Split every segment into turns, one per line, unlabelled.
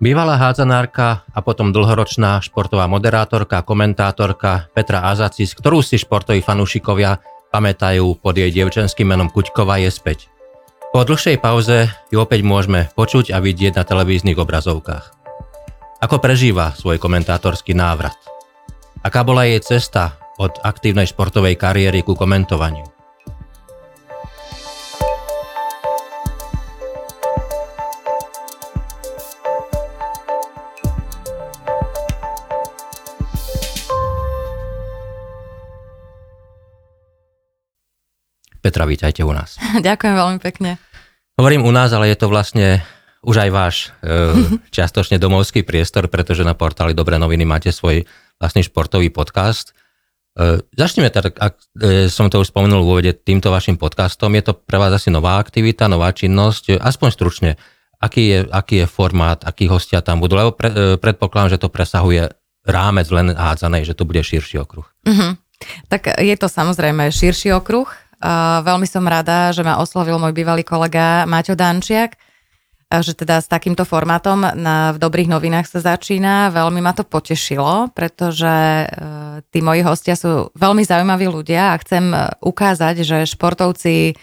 Bývalá hádzanárka a potom dlhoročná športová moderátorka a komentátorka Petra Azacis, ktorú si športoví fanúšikovia pamätajú pod jej dievčenským menom Kuťková je späť. Po dlhšej pauze ju opäť môžeme počuť a vidieť na televíznych obrazovkách. Ako prežíva svoj komentátorský návrat? Aká bola jej cesta od aktívnej športovej kariéry ku komentovaniu? Petra, vítajte u nás.
Ďakujem veľmi pekne.
Hovorím u nás, ale je to vlastne už aj váš e, čiastočne domovský priestor, pretože na portáli Dobré noviny máte svoj vlastný športový podcast. E, začneme teda, ak e, som to už spomenul v úvode, týmto vašim podcastom. Je to pre vás asi nová aktivita, nová činnosť. Aspoň stručne, aký je, aký je formát, akí hostia tam budú, lebo pre, e, predpokladám, že to presahuje rámec len hádzanej, že to bude širší okruh.
Uh-huh. Tak je to samozrejme širší okruh. Veľmi som rada, že ma oslovil môj bývalý kolega Maťo Dančiak, že teda s takýmto formátom na, v dobrých novinách sa začína. Veľmi ma to potešilo, pretože uh, tí moji hostia sú veľmi zaujímaví ľudia a chcem ukázať, že športovci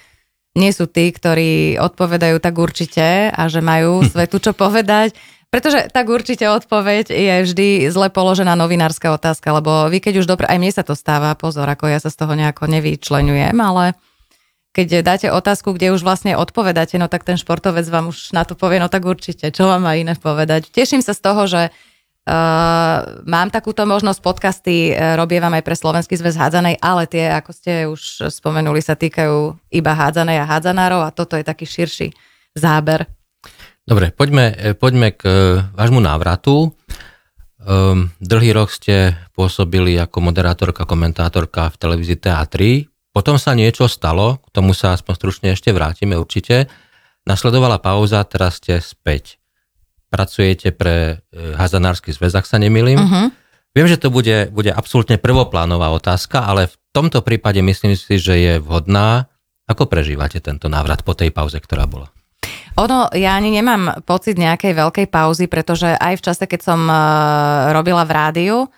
nie sú tí, ktorí odpovedajú tak určite a že majú svetu čo povedať pretože tak určite odpoveď je vždy zle položená novinárska otázka, lebo vy keď už dobre, aj mne sa to stáva, pozor, ako ja sa z toho nejako nevyčlenujem, ale keď dáte otázku, kde už vlastne odpovedáte, no tak ten športovec vám už na to povie, no tak určite, čo vám má iné povedať. Teším sa z toho, že Uh, mám takúto možnosť, podcasty uh, robievam aj pre Slovenský zväz hádzanej, ale tie, ako ste už spomenuli, sa týkajú iba hádzanej a hádzanárov a toto je taký širší záber.
Dobre, poďme, e, poďme k e, vášmu návratu. Um, dlhý rok ste pôsobili ako moderátorka, komentátorka v televízii TA3. Potom sa niečo stalo, k tomu sa aspoň stručne ešte vrátime určite. Nasledovala pauza, teraz ste späť. Pracujete pre Hazanársky zväz, ak sa nemýlim. Uh-huh. Viem, že to bude, bude absolútne prvoplánová otázka, ale v tomto prípade myslím si, že je vhodná. Ako prežívate tento návrat po tej pauze, ktorá bola?
Ono, ja ani nemám pocit nejakej veľkej pauzy, pretože aj v čase, keď som uh, robila v rádiu uh,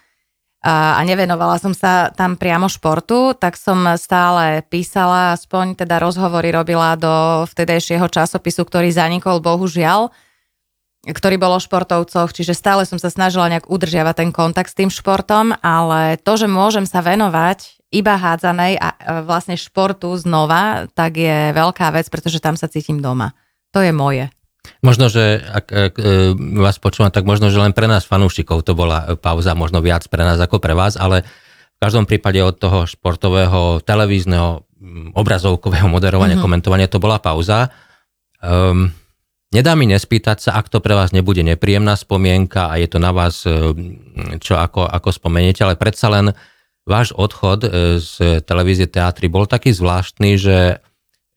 a nevenovala som sa tam priamo športu, tak som stále písala, aspoň teda rozhovory robila do vtedajšieho časopisu, ktorý zanikol, bohužiaľ, ktorý bol o športovcoch, čiže stále som sa snažila nejak udržiavať ten kontakt s tým športom, ale to, že môžem sa venovať iba hádzanej a vlastne športu znova, tak je veľká vec, pretože tam sa cítim doma. To je moje.
Možno, že ak, ak e, vás počúvam, tak možno, že len pre nás fanúšikov to bola pauza, možno viac pre nás ako pre vás, ale v každom prípade od toho športového, televízneho, obrazovkového moderovania, mm-hmm. komentovania to bola pauza. Um, nedá mi nespýtať sa, ak to pre vás nebude nepríjemná spomienka a je to na vás, e, čo ako, ako spomeniete, ale predsa len váš odchod e, z televízie teatry bol taký zvláštny, že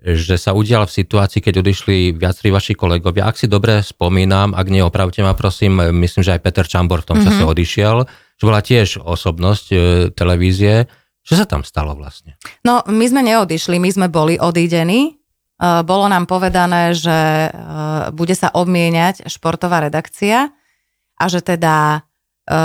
že sa udial v situácii, keď odišli viacerí vaši kolegovia. Ak si dobre spomínam, ak nie, opravte ma prosím, myslím, že aj Peter Čambor v tom mm-hmm. čase odišiel, že bola tiež osobnosť e, televízie. Čo sa tam stalo vlastne?
No, my sme neodišli, my sme boli odídení. E, bolo nám povedané, že e, bude sa obmieniať športová redakcia a že teda e,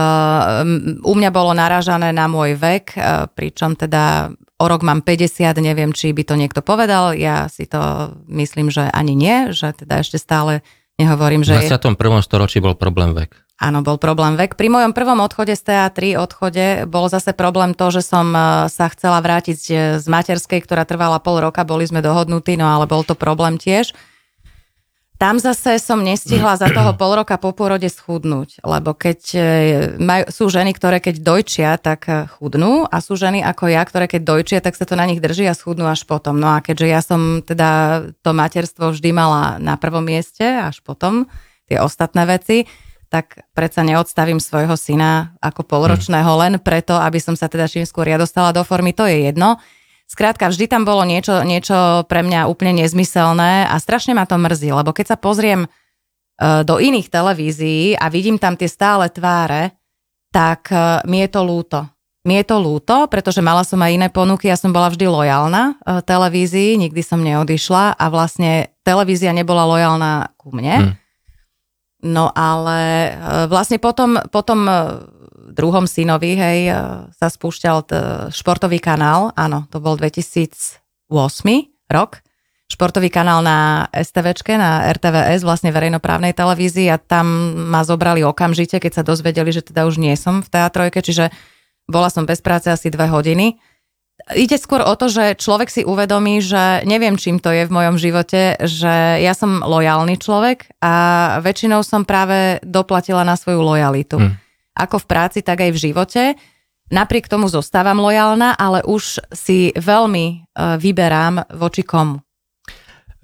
u mňa bolo naražané na môj vek, e, pričom teda o rok mám 50, neviem, či by to niekto povedal, ja si to myslím, že ani nie, že teda ešte stále nehovorím, že...
V 21. storočí bol problém vek.
Áno, bol problém vek. Pri mojom prvom odchode z TA3 odchode bol zase problém to, že som e, sa chcela vrátiť z materskej, ktorá trvala pol roka, boli sme dohodnutí, no ale bol to problém tiež. Tam zase som nestihla za toho pol roka po pôrode schudnúť, lebo keď e, maj, sú ženy, ktoré keď dojčia, tak e, chudnú a sú ženy ako ja, ktoré keď dojčia, tak sa to na nich drží a schudnú až potom. No a keďže ja som teda to materstvo vždy mala na prvom mieste, až potom tie ostatné veci, tak predsa neodstavím svojho syna ako polročného len preto, aby som sa teda čím skôr ja dostala do formy, to je jedno. Skrátka, vždy tam bolo niečo, niečo pre mňa úplne nezmyselné a strašne ma to mrzí, lebo keď sa pozriem e, do iných televízií a vidím tam tie stále tváre, tak e, mi je to lúto. Mi je to lúto, pretože mala som aj iné ponuky, ja som bola vždy lojálna e, televízii, nikdy som neodišla a vlastne televízia nebola lojálna ku mne. Hmm. No ale e, vlastne potom, potom e, druhom synovi, hej, e, sa spúšťal t- športový kanál, áno, to bol 2008 rok, športový kanál na STVčke, na RTVS, vlastne verejnoprávnej televízii. A tam ma zobrali okamžite, keď sa dozvedeli, že teda už nie som v teatrojke, čiže bola som bez práce asi dve hodiny. Ide skôr o to, že človek si uvedomí, že neviem, čím to je v mojom živote, že ja som lojálny človek a väčšinou som práve doplatila na svoju lojalitu. Hmm ako v práci, tak aj v živote. Napriek tomu zostávam lojálna, ale už si veľmi e, vyberám voči komu.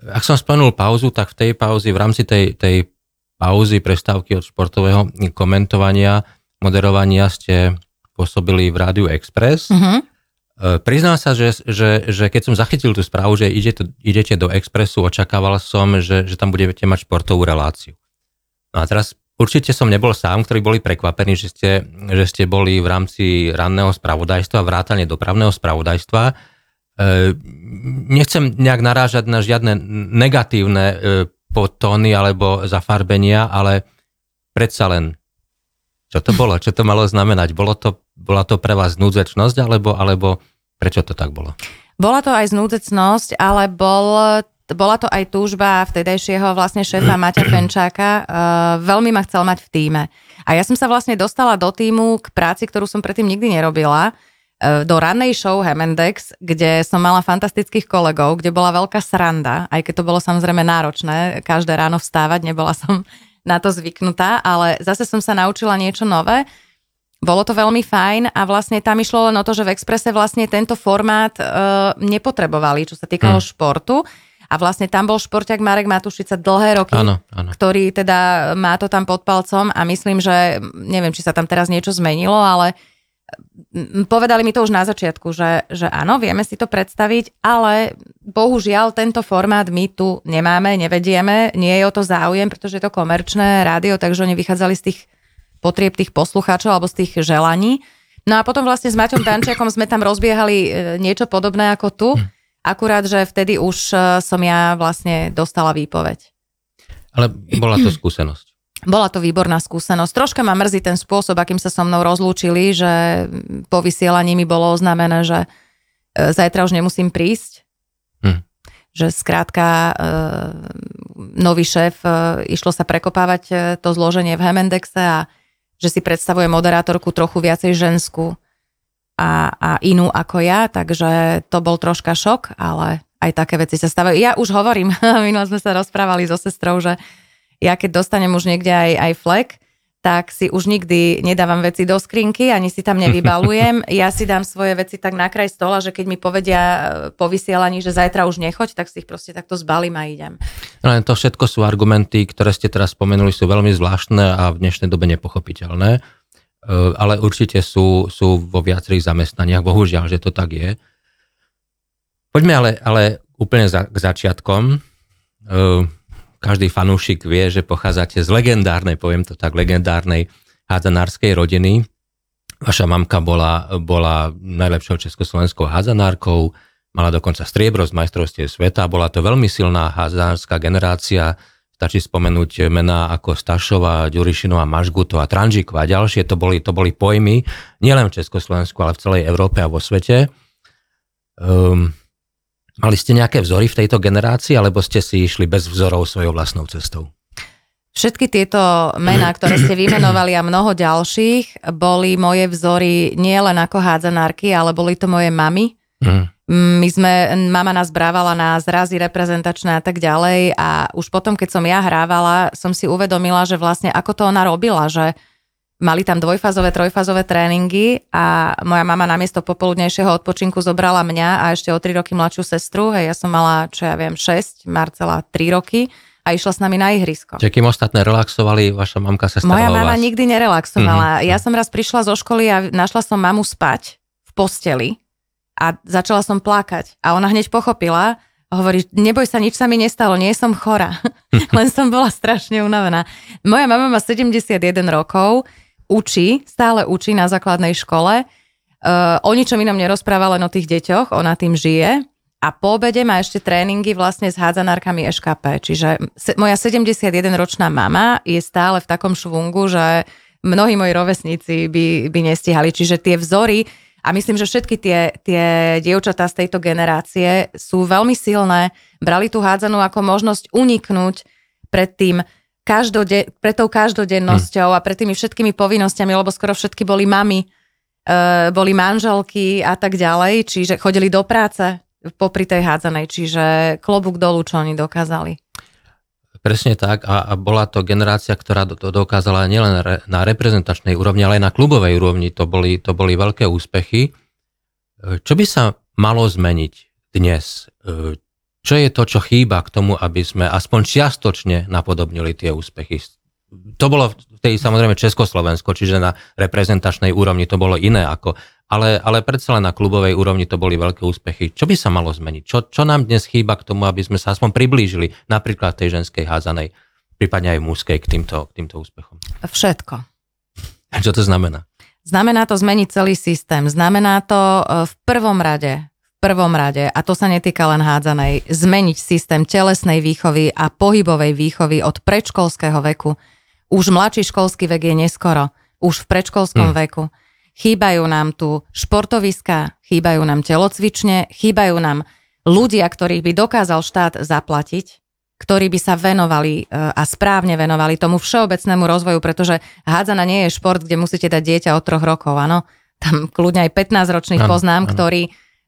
Ak som spomenul pauzu, tak v tej pauzi, v rámci tej, tej pauzy, prestávky od športového komentovania, moderovania ste pôsobili v Rádiu Express. Uh-huh. Priznám sa, že, že, že keď som zachytil tú správu, že idete, idete do Expressu, očakával som, že, že tam budete mať športovú reláciu. No a teraz Určite som nebol sám, ktorí boli prekvapení, že ste, že ste boli v rámci ranného spravodajstva, vrátane dopravného spravodajstva. E, nechcem nejak narážať na žiadne negatívne e, potóny alebo zafarbenia, ale predsa len, čo to bolo? Čo to malo znamenať? Bolo to, bola to pre vás núdzečnosť, alebo, alebo prečo to tak bolo?
Bola to aj znúdecnosť, ale bol bola to aj túžba vtedajšieho vlastne šéfa Maťa Fenčáka. Uh, veľmi ma chcel mať v týme. A ja som sa vlastne dostala do týmu k práci, ktorú som predtým nikdy nerobila uh, do rannej show Hemendex, kde som mala fantastických kolegov, kde bola veľká sranda, aj keď to bolo samozrejme náročné, každé ráno vstávať, nebola som na to zvyknutá, ale zase som sa naučila niečo nové. Bolo to veľmi fajn a vlastne tam išlo len o to, že v Exprese vlastne tento formát uh, nepotrebovali, čo sa týkalo hmm. športu. A vlastne tam bol športiak Marek Matušica dlhé roky,
áno, áno.
ktorý teda má to tam pod palcom a myslím, že neviem, či sa tam teraz niečo zmenilo, ale povedali mi to už na začiatku, že, že áno, vieme si to predstaviť, ale bohužiaľ tento formát my tu nemáme, nevedieme, nie je o to záujem, pretože je to komerčné rádio, takže oni vychádzali z tých potrieb tých poslucháčov alebo z tých želaní. No a potom vlastne s Maťom Dančiakom sme tam rozbiehali e, niečo podobné ako tu. Hm. Akurát, že vtedy už e, som ja vlastne dostala výpoveď.
Ale bola to skúsenosť.
Bola to výborná skúsenosť. Troška ma mrzí ten spôsob, akým sa so mnou rozlúčili, že po vysielaní mi bolo oznámené, že e, zajtra už nemusím prísť. Hm. Že skrátka e, nový šéf išlo sa prekopávať to zloženie v Hemendexe a že si predstavuje moderátorku trochu viacej ženskú a, a inú ako ja, takže to bol troška šok, ale aj také veci sa stávajú. Ja už hovorím, minule sme sa rozprávali so sestrou, že ja keď dostanem už niekde aj, aj flek, tak si už nikdy nedávam veci do skrinky, ani si tam nevybalujem. Ja si dám svoje veci tak na kraj stola, že keď mi povedia e, po vysielaní, že zajtra už nechoď, tak si ich proste takto zbalím a idem.
Len to všetko sú argumenty, ktoré ste teraz spomenuli, sú veľmi zvláštne a v dnešnej dobe nepochopiteľné Eh, ale určite sú, sú vo viacerých zamestnaniach, bohužiaľ, že to tak je. Poďme ale, ale úplne za, k začiatkom. Každý fanúšik vie, že pochádzate z legendárnej, poviem to tak, legendárnej hádzanárskej rodiny. Vaša mamka bola, bola najlepšou československou hádzanárkou, mala dokonca striebro z majstrovstiev sveta, bola to veľmi silná hádzanárska generácia, Stačí spomenúť mená ako Stašová, Ďurišinová, Mažgutová, Tranžiková a ďalšie. To boli, to boli pojmy nielen v Československu, ale v celej Európe a vo svete. Um, mali ste nejaké vzory v tejto generácii, alebo ste si išli bez vzorov svojou vlastnou cestou?
Všetky tieto mená, ktoré ste vymenovali a mnoho ďalších, boli moje vzory nie len ako hádzanárky, ale boli to moje mamy. Mm. My sme, mama nás brávala na zrazy reprezentačné a tak ďalej a už potom, keď som ja hrávala, som si uvedomila, že vlastne ako to ona robila, že mali tam dvojfázové, trojfázové tréningy a moja mama namiesto popoludnejšieho odpočinku zobrala mňa a ešte o 3 roky mladšiu sestru, hej, ja som mala, čo ja viem, 6, Marcela 3 roky a išla s nami na ihrisko.
Čiže kým ostatné relaxovali, vaša mamka sa starala
Moja mama vás. nikdy nerelaxovala. Mm-hmm. Ja som raz prišla zo školy a našla som mamu spať v posteli a začala som plakať. A ona hneď pochopila hovorí, neboj sa, nič sa mi nestalo, nie som chora. Len som bola strašne unavená. Moja mama má 71 rokov, učí, stále učí na základnej škole. Uh, o ničom inom nerozpráva, len o tých deťoch, ona tým žije. a po obede má ešte tréningy vlastne s hádzanárkami EŠKP. Čiže moja 71-ročná mama je stále v takom švungu, že mnohí moji rovesníci by, by nestihali. Čiže tie vzory, a myslím, že všetky tie, tie dievčatá z tejto generácie sú veľmi silné, brali tú hádzanú ako možnosť uniknúť pred tým každode, pred tou každodennosťou hmm. a pred tými všetkými povinnosťami, lebo skoro všetky boli mami, e, boli manželky a tak ďalej, čiže chodili do práce, popri tej hádzanej, čiže klobúk dolu, čo oni dokázali.
Presne tak a, a bola to generácia, ktorá to dokázala nielen re, na reprezentačnej úrovni, ale aj na klubovej úrovni. To boli, to boli veľké úspechy. Čo by sa malo zmeniť dnes? Čo je to, čo chýba k tomu, aby sme aspoň čiastočne napodobnili tie úspechy? To bolo v tej samozrejme Československo, čiže na reprezentačnej úrovni to bolo iné ako ale, ale predsa len na klubovej úrovni to boli veľké úspechy. Čo by sa malo zmeniť? Čo, čo nám dnes chýba k tomu, aby sme sa aspoň priblížili napríklad tej ženskej házanej, prípadne aj mužskej k týmto, k týmto úspechom?
Všetko.
A čo to znamená?
Znamená to zmeniť celý systém. Znamená to e, v prvom rade, prvom rade, a to sa netýka len hádzanej, zmeniť systém telesnej výchovy a pohybovej výchovy od predškolského veku. Už mladší školský vek je neskoro. Už v predškolskom hmm. veku chýbajú nám tu športoviska, chýbajú nám telocvične, chýbajú nám ľudia, ktorých by dokázal štát zaplatiť, ktorí by sa venovali e, a správne venovali tomu všeobecnému rozvoju, pretože hádzana nie je šport, kde musíte dať dieťa od troch rokov, áno. Tam kľudne aj 15-ročných ano, poznám, ano. ktorí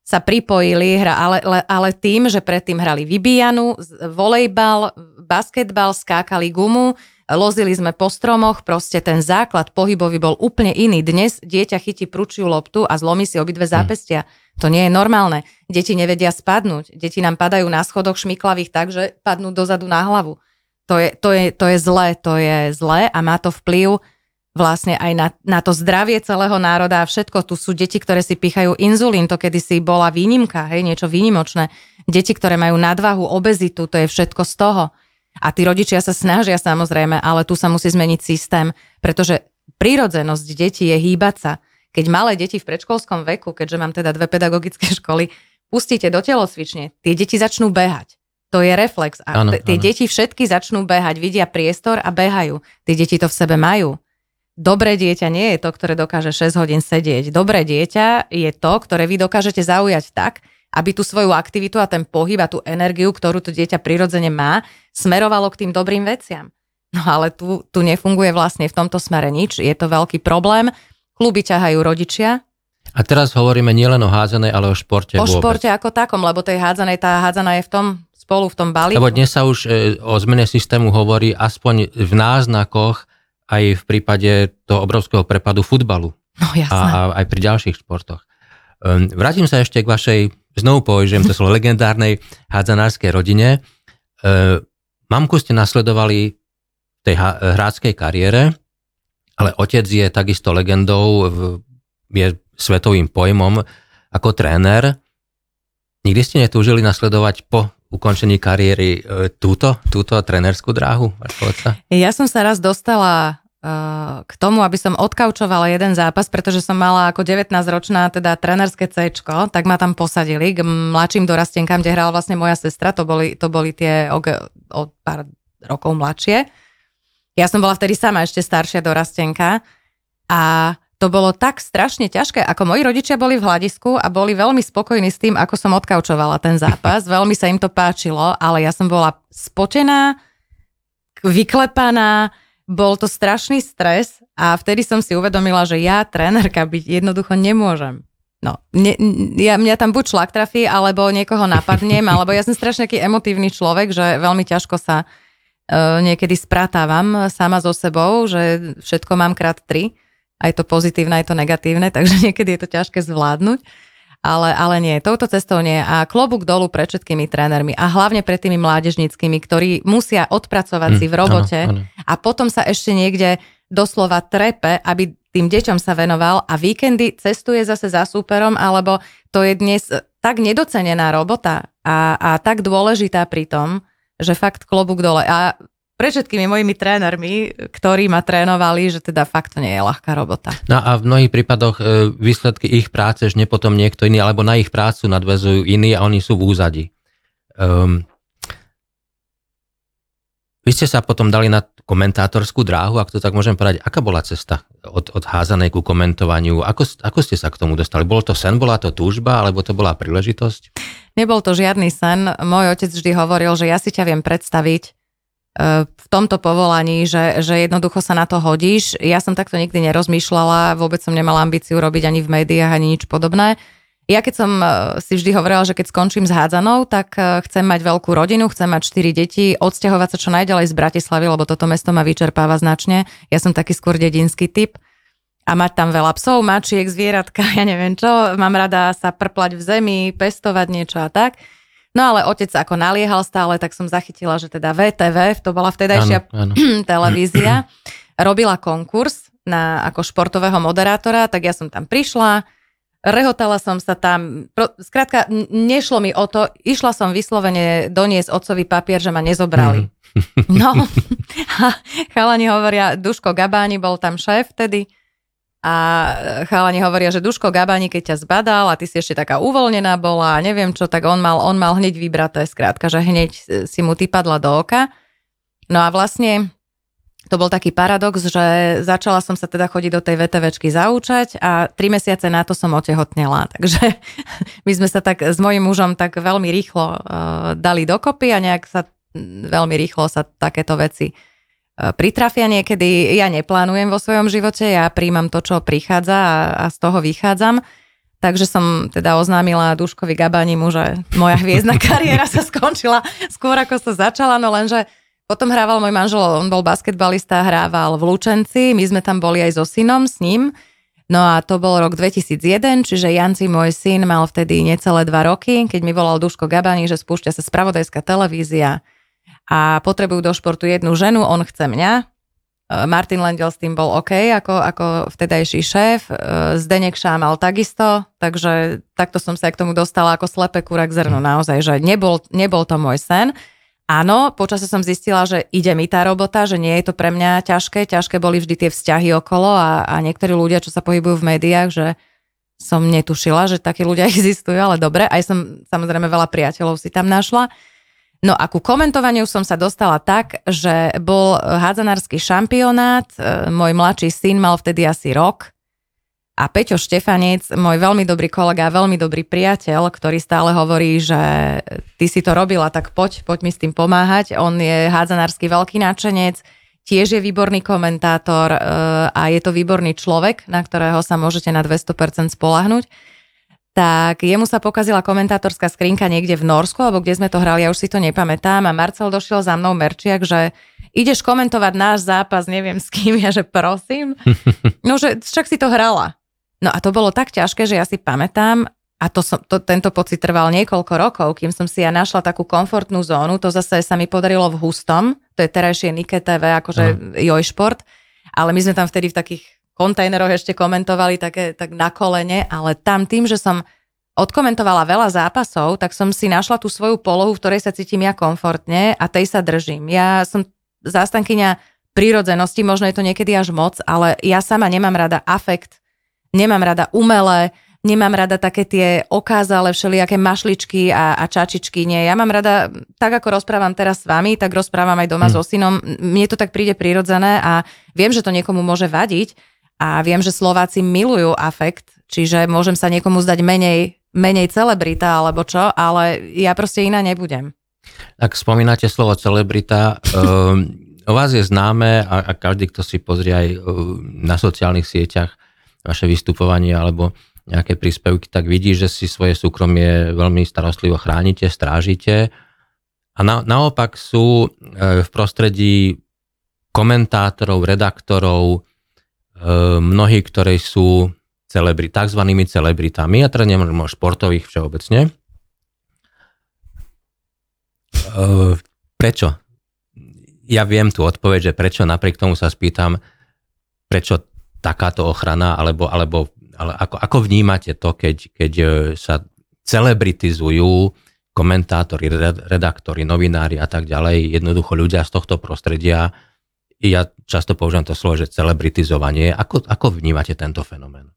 sa pripojili, hra, ale, ale tým, že predtým hrali vybíjanu, volejbal, basketbal, skákali gumu, lozili sme po stromoch, proste ten základ pohybový bol úplne iný. Dnes dieťa chytí prúčiu loptu a zlomí si obidve hm. zápestia. To nie je normálne. Deti nevedia spadnúť. Deti nám padajú na schodoch šmiklavých tak, že padnú dozadu na hlavu. To je, to je, to je zlé, to je zlé a má to vplyv vlastne aj na, na to zdravie celého národa a všetko. Tu sú deti, ktoré si pichajú inzulín, to kedysi bola výnimka, hej, niečo výnimočné. Deti, ktoré majú nadvahu, obezitu, to je všetko z toho. A tí rodičia sa snažia samozrejme, ale tu sa musí zmeniť systém, pretože prírodzenosť detí je hýbať sa. Keď malé deti v predškolskom veku, keďže mám teda dve pedagogické školy, pustíte do telocvične, tie deti začnú behať. To je reflex. A ano, tie ano. deti všetky začnú behať, vidia priestor a behajú. Tie deti to v sebe majú. Dobré dieťa nie je to, ktoré dokáže 6 hodín sedieť. Dobré dieťa je to, ktoré vy dokážete zaujať tak, aby tú svoju aktivitu a ten pohyb a tú energiu, ktorú to dieťa prirodzene má, smerovalo k tým dobrým veciam. No ale tu, tu nefunguje vlastne v tomto smere nič, je to veľký problém. Kluby ťahajú rodičia.
A teraz hovoríme nielen o hádzanej, ale o športe
O
vôbec.
športe ako takom, lebo tej hádzanej, tá hádzaná je v tom spolu v tom balíku.
Lebo dnes sa už e, o zmene systému hovorí aspoň v náznakoch aj v prípade toho obrovského prepadu futbalu.
No jasné.
A, a aj pri ďalších športoch. Ehm, vrátim sa ešte k vašej znovu použijem to slovo, legendárnej hádzanárskej rodine. E, mamku ste nasledovali v tej hráckej kariére, ale otec je takisto legendou, je svetovým pojmom ako tréner. Nikdy ste netúžili nasledovať po ukončení kariéry e, túto, túto trénerskú dráhu
Ja som sa raz dostala k tomu, aby som odkaučovala jeden zápas, pretože som mala ako 19-ročná teda trenerské C, tak ma tam posadili k mladším dorastenkám, kde hrala vlastne moja sestra, to boli, to boli tie o, o pár rokov mladšie. Ja som bola vtedy sama ešte staršia dorastenka a to bolo tak strašne ťažké, ako moji rodičia boli v hľadisku a boli veľmi spokojní s tým, ako som odkaučovala ten zápas. Veľmi sa im to páčilo, ale ja som bola spotená, vyklepaná, bol to strašný stres a vtedy som si uvedomila, že ja trénerka byť jednoducho nemôžem. No, ne, ja, mňa tam buď šlak trafí, alebo niekoho napadnem, alebo ja som strašne taký emotívny človek, že veľmi ťažko sa uh, niekedy spratávam sama so sebou, že všetko mám krát tri, aj to pozitívne, aj to negatívne, takže niekedy je to ťažké zvládnuť ale, ale nie, touto cestou nie. A klobúk dolu pred všetkými trénermi a hlavne pred tými mládežníckými, ktorí musia odpracovať mm, si v robote ano, ano. a potom sa ešte niekde doslova trepe, aby tým deťom sa venoval a víkendy cestuje zase za súperom, alebo to je dnes tak nedocenená robota a, a tak dôležitá pri tom, že fakt klobúk dole. A pre všetkými mojimi trénermi, ktorí ma trénovali, že teda fakt to nie je ľahká robota.
No a v mnohých prípadoch e, výsledky ich práce žne potom niekto iný, alebo na ich prácu nadvezujú iní a oni sú v úzadi. Um, vy ste sa potom dali na komentátorskú dráhu, ak to tak môžem povedať. Aká bola cesta od, od házanej ku komentovaniu? Ako, ako ste sa k tomu dostali? Bolo to sen, bola to túžba, alebo to bola príležitosť?
Nebol to žiadny sen. Môj otec vždy hovoril, že ja si ťa viem predstaviť v tomto povolaní, že, že jednoducho sa na to hodíš. Ja som takto nikdy nerozmýšľala, vôbec som nemala ambíciu robiť ani v médiách, ani nič podobné. Ja keď som e, si vždy hovorila, že keď skončím s hádzanou, tak e, chcem mať veľkú rodinu, chcem mať 4 deti, odsťahovať sa čo najďalej z Bratislavy, lebo toto mesto ma vyčerpáva značne. Ja som taký skôr dedinský typ. A mať tam veľa psov, mačiek, zvieratka, ja neviem čo. Mám rada sa prplať v zemi, pestovať niečo a tak. No ale otec ako naliehal stále, tak som zachytila, že teda VTV, to bola vtedajšia áno, áno. televízia, robila konkurs na ako športového moderátora, tak ja som tam prišla, rehotala som sa tam, skrátka nešlo mi o to, išla som vyslovene doniesť otcovi papier, že ma nezobrali. Mm. No, a chalani hovoria, Duško Gabáni bol tam šéf vtedy, a chalani hovoria, že Duško Gabani, keď ťa zbadal a ty si ešte taká uvoľnená bola a neviem čo, tak on mal, on mal hneď vybraté, skrátka, že hneď si mu ty padla do oka. No a vlastne to bol taký paradox, že začala som sa teda chodiť do tej VTVčky zaučať a tri mesiace na to som otehotnela. Takže my sme sa tak s mojim mužom tak veľmi rýchlo uh, dali dokopy a nejak sa veľmi rýchlo sa takéto veci E, pritrafia niekedy. Ja neplánujem vo svojom živote, ja príjmam to, čo prichádza a, a z toho vychádzam. Takže som teda oznámila Duškovi Gabanimu, že moja hviezdna kariéra sa skončila skôr ako sa začala, no lenže potom hrával môj manžel, on bol basketbalista, hrával v Lučenci, my sme tam boli aj so synom, s ním. No a to bol rok 2001, čiže Janci, môj syn, mal vtedy necelé dva roky, keď mi volal Duško Gabani, že spúšťa sa spravodajská televízia a potrebujú do športu jednu ženu, on chce mňa. E, Martin Lendel s tým bol OK, ako, ako vtedajší šéf. E, Zdenek Šámal takisto, takže takto som sa k tomu dostala ako slepe kúra k zrnu naozaj, že nebol, nebol to môj sen. Áno, počasie som zistila, že ide mi tá robota, že nie je to pre mňa ťažké. Ťažké boli vždy tie vzťahy okolo a, a niektorí ľudia, čo sa pohybujú v médiách, že som netušila, že takí ľudia existujú, ale dobre. Aj som samozrejme veľa priateľov si tam našla. No a ku komentovaniu som sa dostala tak, že bol hádzanársky šampionát, e, môj mladší syn mal vtedy asi rok a Peťo Štefanec, môj veľmi dobrý kolega, veľmi dobrý priateľ, ktorý stále hovorí, že ty si to robila, tak poď, poď mi s tým pomáhať. On je hádzanársky veľký náčenec, tiež je výborný komentátor e, a je to výborný človek, na ktorého sa môžete na 200% spolahnuť tak jemu sa pokazila komentátorská skrinka niekde v Norsku, alebo kde sme to hrali, ja už si to nepamätám a Marcel došiel za mnou Merčiak, že ideš komentovať náš zápas, neviem s kým, ja že prosím. No, že však si to hrala. No a to bolo tak ťažké, že ja si pamätám, a to som, to, tento pocit trval niekoľko rokov, kým som si ja našla takú komfortnú zónu, to zase sa mi podarilo v Hustom, to je terajšie Nike TV, akože uh-huh. Joj Šport, ale my sme tam vtedy v takých kontajneroch ešte komentovali také, tak na kolene, ale tam tým, že som odkomentovala veľa zápasov, tak som si našla tú svoju polohu, v ktorej sa cítim ja komfortne a tej sa držím. Ja som zástankyňa prírodzenosti, možno je to niekedy až moc, ale ja sama nemám rada afekt, nemám rada umelé, nemám rada také tie okázale, všelijaké mašličky a, a čačičky. Nie, ja mám rada, tak ako rozprávam teraz s vami, tak rozprávam aj doma hmm. so synom. Mne to tak príde prirodzené a viem, že to niekomu môže vadiť, a viem, že Slováci milujú afekt, čiže môžem sa niekomu zdať menej, menej celebrita alebo čo, ale ja proste iná nebudem.
Ak spomínate slovo celebrita, um, o vás je známe a, a každý, kto si pozrie aj uh, na sociálnych sieťach vaše vystupovanie alebo nejaké príspevky, tak vidí, že si svoje súkromie veľmi starostlivo chránite, strážite. A na, naopak sú uh, v prostredí komentátorov, redaktorov, mnohí, ktorí sú celebri, tzv. celebritami, a teda nemôžem o športových všeobecne. E, prečo? Ja viem tú odpoveď, že prečo, napriek tomu sa spýtam, prečo takáto ochrana, alebo, alebo ale ako, ako vnímate to, keď, keď e, sa celebritizujú komentátori, redaktori, novinári a tak ďalej, jednoducho ľudia z tohto prostredia, ja často používam to slovo, že celebritizovanie. Ako, ako vnímate tento fenomén?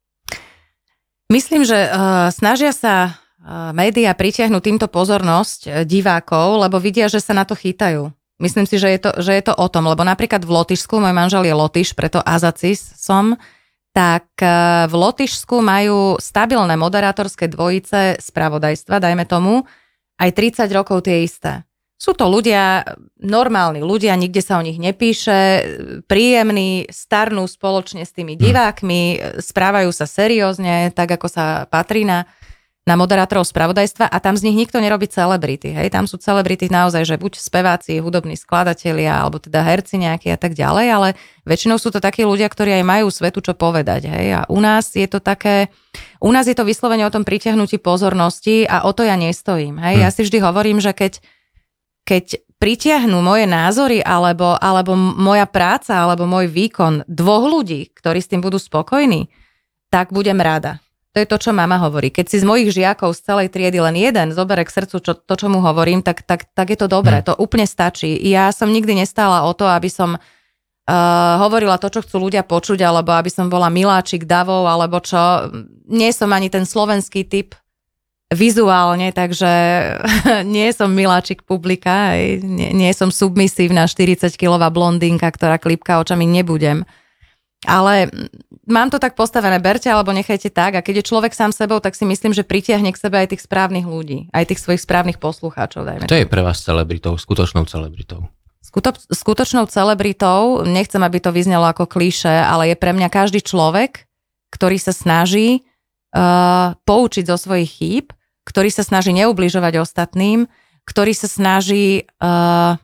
Myslím, že uh, snažia sa uh, médiá pritiahnuť týmto pozornosť uh, divákov, lebo vidia, že sa na to chytajú. Myslím si, že je, to, že je to o tom, lebo napríklad v Lotyšsku, môj manžel je Lotyš, preto Azacis som, tak v Lotyšsku majú stabilné moderátorské dvojice spravodajstva, dajme tomu, aj 30 rokov tie isté. Sú to ľudia, normálni ľudia, nikde sa o nich nepíše, príjemní, starnú spoločne s tými hm. divákmi, správajú sa seriózne, tak ako sa patrí na, na moderátorov spravodajstva a tam z nich nikto nerobí celebrity. Hej? Tam sú celebrity naozaj, že buď speváci, hudobní skladatelia, alebo teda herci nejakí a tak ďalej, ale väčšinou sú to takí ľudia, ktorí aj majú svetu čo povedať. Hej? A u nás je to také, u nás je to vyslovene o tom pritiahnutí pozornosti a o to ja nestojím. Hej? Hm. Ja si vždy hovorím, že keď keď pritiahnu moje názory alebo, alebo moja práca alebo môj výkon dvoch ľudí, ktorí s tým budú spokojní, tak budem rada. To je to, čo mama hovorí. Keď si z mojich žiakov z celej triedy len jeden zobere k srdcu čo, to, čo mu hovorím, tak, tak, tak je to dobré. Hmm. To úplne stačí. Ja som nikdy nestála o to, aby som uh, hovorila to, čo chcú ľudia počuť, alebo aby som bola miláčik davov, alebo čo. Nie som ani ten slovenský typ vizuálne, takže nie som miláčik publika, nie, nie som submisívna 40-kilová blondínka, ktorá klipka očami nebudem. Ale mám to tak postavené, berte alebo nechajte tak a keď je človek sám sebou, tak si myslím, že pritiahne k sebe aj tých správnych ľudí, aj tých svojich správnych poslucháčov. Dajme
to je pre vás celebritou, skutočnou celebritou?
Skuto, skutočnou celebritou, nechcem, aby to vyznelo ako klíše, ale je pre mňa každý človek, ktorý sa snaží uh, poučiť zo svojich chýb ktorý sa snaží neubližovať ostatným, ktorý sa snaží... Uh,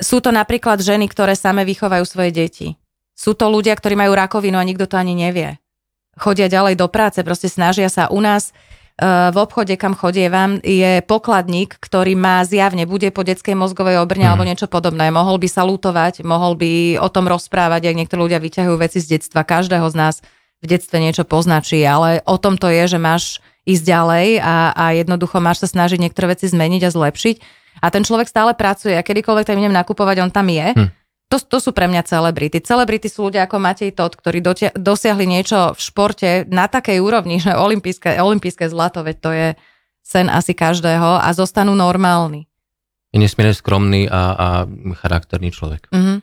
sú to napríklad ženy, ktoré same vychovajú svoje deti. Sú to ľudia, ktorí majú rakovinu a nikto to ani nevie. Chodia ďalej do práce, proste snažia sa. U nás uh, v obchode, kam chodievam, je pokladník, ktorý má zjavne, bude po detskej mozgovej obrne mm. alebo niečo podobné. Mohol by sa lutovať, mohol by o tom rozprávať, ak niektorí ľudia vyťahujú veci z detstva. Každého z nás v detstve niečo poznačí, ale o tom to je, že máš ísť ďalej a, a jednoducho máš sa snažiť niektoré veci zmeniť a zlepšiť. A ten človek stále pracuje a kedykoľvek tam idem nakupovať, on tam je. Hm. To, to sú pre mňa celebrity. Celebrity sú ľudia ako Matej Todd, ktorí dotia, dosiahli niečo v športe na takej úrovni, že olimpijské, olimpijské zlato, veď to je sen asi každého a zostanú normálni.
Je nesmierne skromný a, a charakterný človek. Mm-hmm.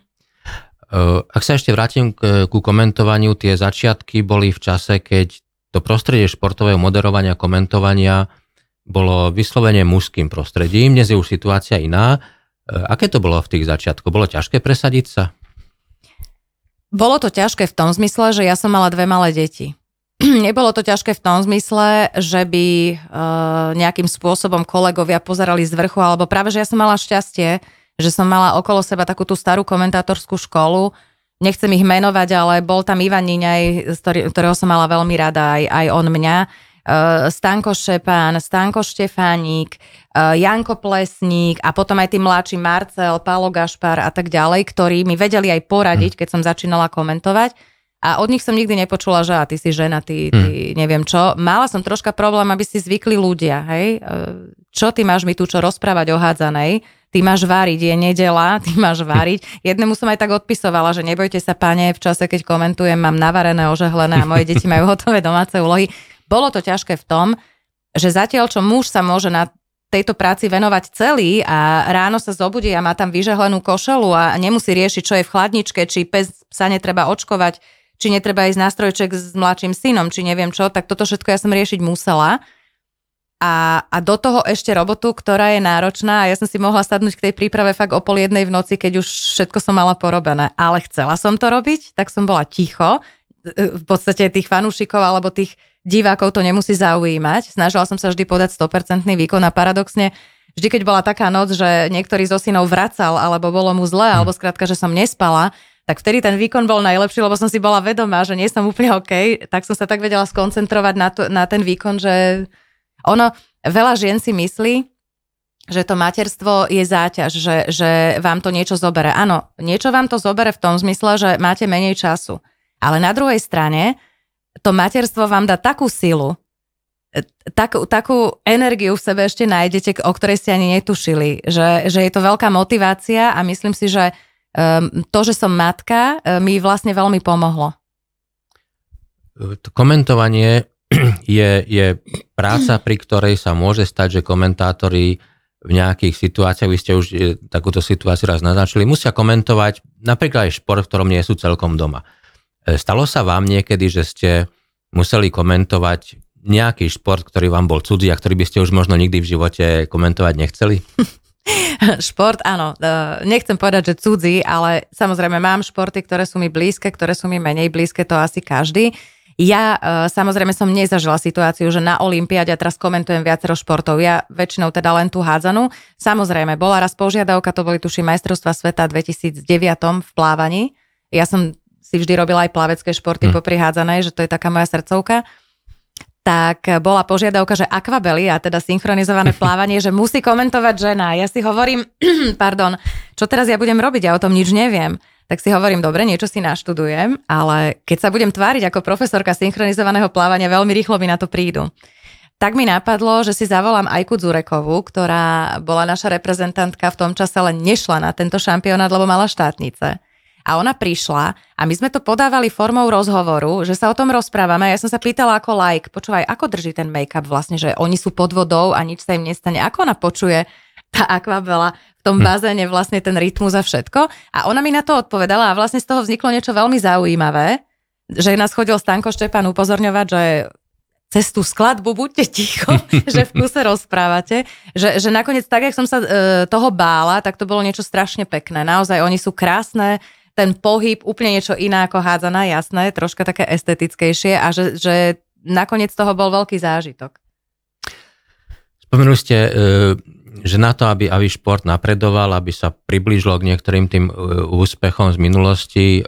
Ak sa ešte vrátim k, ku komentovaniu, tie začiatky boli v čase, keď to prostredie športového moderovania, komentovania bolo vyslovene mužským prostredím. Dnes je už situácia iná. E, aké to bolo v tých začiatkoch? Bolo ťažké presadiť sa?
Bolo to ťažké v tom zmysle, že ja som mala dve malé deti. Nebolo to ťažké v tom zmysle, že by uh, nejakým spôsobom kolegovia pozerali z vrchu, alebo práve, že ja som mala šťastie, že som mala okolo seba takú tú starú komentátorskú školu, nechcem ich menovať, ale bol tam Ivan Niňaj, ktorého som mala veľmi rada, aj, aj on mňa. Uh, Stanko Šepán, Stanko Štefánik, uh, Janko Plesník a potom aj tí mladší Marcel, Pálo Gašpar a tak ďalej, ktorí mi vedeli aj poradiť, keď som začínala komentovať. A od nich som nikdy nepočula, že a ty si žena, ty, ty hm. neviem čo. Mala som troška problém, aby si zvykli ľudia, hej. Uh, čo ty máš mi tu čo rozprávať o hádzanej? Ty máš váriť, je nedela, ty máš váriť. Jednému som aj tak odpisovala, že nebojte sa, pane, v čase, keď komentujem, mám navarené, ožehlené a moje deti majú hotové domáce úlohy. Bolo to ťažké v tom, že zatiaľ, čo muž sa môže na tejto práci venovať celý a ráno sa zobudí a má tam vyžehlenú košelu a nemusí riešiť, čo je v chladničke, či pes sa netreba očkovať, či netreba ísť na strojček s mladším synom, či neviem čo, tak toto všetko ja som riešiť musela a, a do toho ešte robotu, ktorá je náročná a ja som si mohla sadnúť k tej príprave fakt o pol jednej v noci, keď už všetko som mala porobené. Ale chcela som to robiť, tak som bola ticho. V podstate tých fanúšikov alebo tých divákov to nemusí zaujímať. Snažila som sa vždy podať 100% výkon a paradoxne vždy, keď bola taká noc, že niektorý zo synov vracal alebo bolo mu zle, alebo skrátka, že som nespala, tak vtedy ten výkon bol najlepší, lebo som si bola vedomá, že nie som úplne OK, tak som sa tak vedela skoncentrovať na, to, na ten výkon, že ono, veľa žien si myslí, že to materstvo je záťaž, že, že vám to niečo zobere. Áno, niečo vám to zobere v tom zmysle, že máte menej času. Ale na druhej strane, to materstvo vám dá takú silu, takú, takú energiu v sebe ešte nájdete, o ktorej ste ani netušili. Že, že je to veľká motivácia a myslím si, že um, to, že som matka, um, mi vlastne veľmi pomohlo.
To komentovanie je, je práca, pri ktorej sa môže stať, že komentátori v nejakých situáciách, vy ste už e, takúto situáciu raz naznačili, musia komentovať napríklad aj šport, v ktorom nie sú celkom doma. E, stalo sa vám niekedy, že ste museli komentovať nejaký šport, ktorý vám bol cudzí a ktorý by ste už možno nikdy v živote komentovať nechceli?
Šport, áno. E, nechcem povedať, že cudzí, ale samozrejme mám športy, ktoré sú mi blízke, ktoré sú mi menej blízke, to asi každý. Ja e, samozrejme som nezažila situáciu, že na Olympiade, a teraz komentujem viacero športov, ja väčšinou teda len tú hádzanú. Samozrejme, bola raz požiadavka, to boli tuším majstrovstva sveta 2009 v plávaní. Ja som si vždy robila aj plavecké športy hmm. popri hádzanej, že to je taká moja srdcovka tak bola požiadavka, že akvabely, a teda synchronizované plávanie, že musí komentovať žena. Ja si hovorím, pardon, čo teraz ja budem robiť, ja o tom nič neviem. Tak si hovorím, dobre, niečo si naštudujem, ale keď sa budem tváriť ako profesorka synchronizovaného plávania, veľmi rýchlo mi na to prídu. Tak mi napadlo, že si zavolám Ajku Dzurekovú, ktorá bola naša reprezentantka v tom čase, ale nešla na tento šampionát, lebo mala štátnice. A ona prišla a my sme to podávali formou rozhovoru, že sa o tom rozprávame. Ja som sa pýtala ako like, počúvaj, ako drží ten make-up vlastne, že oni sú pod vodou a nič sa im nestane. Ako ona počuje tá akvabela v tom hm. bazéne vlastne ten rytmus a všetko. A ona mi na to odpovedala a vlastne z toho vzniklo niečo veľmi zaujímavé, že nás chodil Stanko Štepan upozorňovať, že cez tú skladbu buďte ticho, že v kuse rozprávate. Že, že nakoniec tak, jak som sa e, toho bála, tak to bolo niečo strašne pekné. Naozaj oni sú krásne, ten pohyb úplne niečo iné ako hádzaná, jasné, troška také estetickejšie a že, že nakoniec toho bol veľký zážitok.
Spomenuli ste, e, že na to, aby, aby šport napredoval, aby sa priblížilo k niektorým tým e, úspechom z minulosti, e,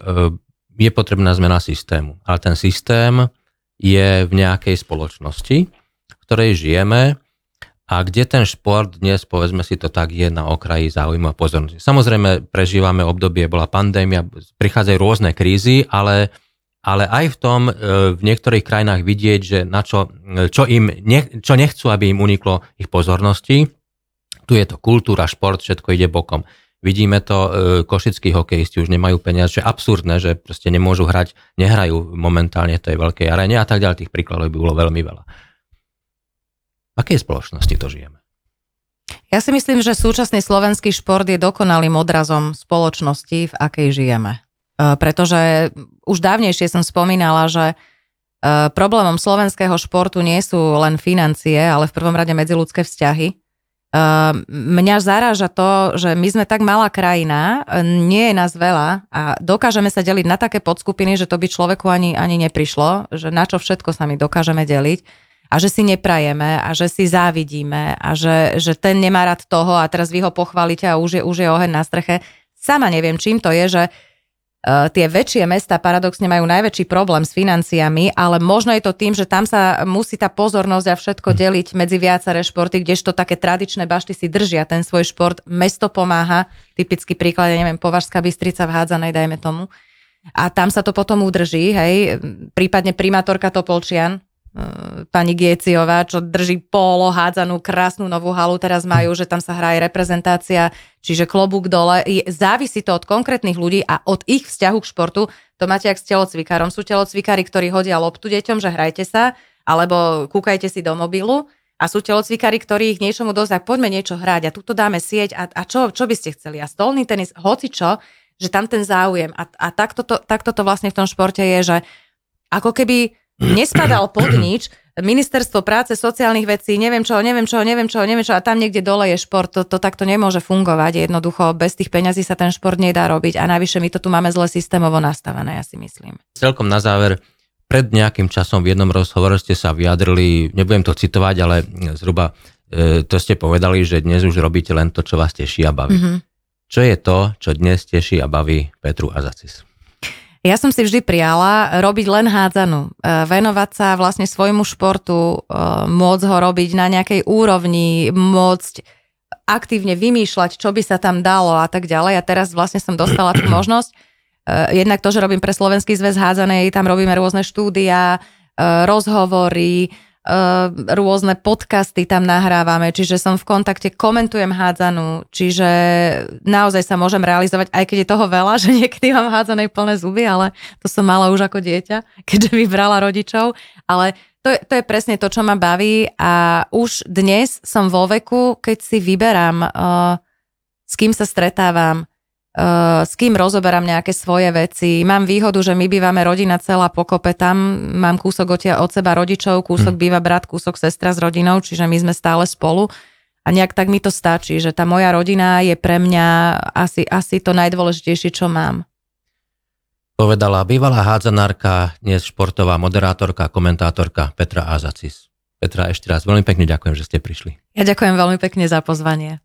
je potrebná zmena systému. Ale ten systém je v nejakej spoločnosti, v ktorej žijeme a kde ten šport dnes, povedzme si to tak, je na okraji záujmu a pozornosti. Samozrejme, prežívame obdobie, bola pandémia, prichádzajú rôzne krízy, ale, ale aj v tom e, v niektorých krajinách vidieť, že na čo, čo, im, čo nechcú, aby im uniklo ich pozornosti. Tu je to kultúra, šport, všetko ide bokom. Vidíme to, e, košickí hokejisti už nemajú peniaze, je absurdné, že proste nemôžu hrať, nehrajú momentálne v tej veľkej arene a tak ďalej. Tých príkladov by bolo veľmi veľa. V akej spoločnosti to žijeme?
Ja si myslím, že súčasný slovenský šport je dokonalým odrazom spoločnosti, v akej žijeme. E, pretože už dávnejšie som spomínala, že e, problémom slovenského športu nie sú len financie, ale v prvom rade medziludské vzťahy. E, mňa zaráža to, že my sme tak malá krajina, nie je nás veľa a dokážeme sa deliť na také podskupiny, že to by človeku ani, ani neprišlo, že na čo všetko sa my dokážeme deliť a že si neprajeme a že si závidíme a že, že ten nemá rád toho a teraz vy ho pochválite a už je, už je oheň na streche. Sama neviem, čím to je, že tie väčšie mesta paradoxne majú najväčší problém s financiami, ale možno je to tým, že tam sa musí tá pozornosť a všetko deliť medzi viaceré športy, kdežto také tradičné bašty si držia ten svoj šport, mesto pomáha, typický príklad, ja neviem, Považská Bystrica v hádzanej, dajme tomu. A tam sa to potom udrží, hej, prípadne primátorka Topolčian, Eh, pani Gieciová, čo drží polo, hádzanú krásnu novú halu, teraz majú, že tam sa hrá aj reprezentácia, čiže klobúk dole. Závisí to od konkrétnych ľudí a od ich vzťahu k športu. To máte jak s telocvikárom. Sú telocvikári, ktorí hodia loptu deťom, že hrajte sa, alebo kúkajte si do mobilu. A sú telocvikári, ktorí ich niečomu dosť, tak poďme niečo hrať a tuto dáme sieť a, a čo, čo by ste chceli? A stolný tenis, hoci čo, že tam ten záujem. A, a takto, to, takto to vlastne v tom športe je, že ako keby nespadal pod nič, ministerstvo práce, sociálnych vecí, neviem čo, neviem čo, neviem čo, neviem čo a tam niekde dole je šport, to, to takto nemôže fungovať. Jednoducho bez tých peňazí sa ten šport nedá robiť a navyše my to tu máme zle systémovo nastavené, ja si myslím.
Celkom na záver, pred nejakým časom v jednom rozhovore ste sa vyjadrili, nebudem to citovať, ale zhruba e, to ste povedali, že dnes už robíte len to, čo vás teší a baví. Mm-hmm. Čo je to, čo dnes teší a baví Petru Azacis?
Ja som si vždy priala robiť len hádzanú. E, venovať sa vlastne svojmu športu, e, môcť ho robiť na nejakej úrovni, môcť aktívne vymýšľať, čo by sa tam dalo a tak ďalej. A teraz vlastne som dostala tú možnosť. E, jednak to, že robím pre Slovenský zväz hádzanej, tam robíme rôzne štúdia, rozhovory, rôzne podcasty tam nahrávame, čiže som v kontakte, komentujem hádzanú, čiže naozaj sa môžem realizovať, aj keď je toho veľa, že niekedy mám hádzanej plné zuby, ale to som mala už ako dieťa, keďže vybrala rodičov, ale to je, to je presne to, čo ma baví a už dnes som vo veku, keď si vyberám, uh, s kým sa stretávam, s kým rozoberám nejaké svoje veci. Mám výhodu, že my bývame rodina celá pokope, tam mám kúsok od, seba rodičov, kúsok hmm. býva brat, kúsok sestra s rodinou, čiže my sme stále spolu. A nejak tak mi to stačí, že tá moja rodina je pre mňa asi, asi to najdôležitejšie, čo mám
povedala bývalá hádzanárka, dnes športová moderátorka, komentátorka Petra Azacis. Petra, ešte raz veľmi pekne ďakujem, že ste prišli.
Ja ďakujem veľmi pekne za pozvanie.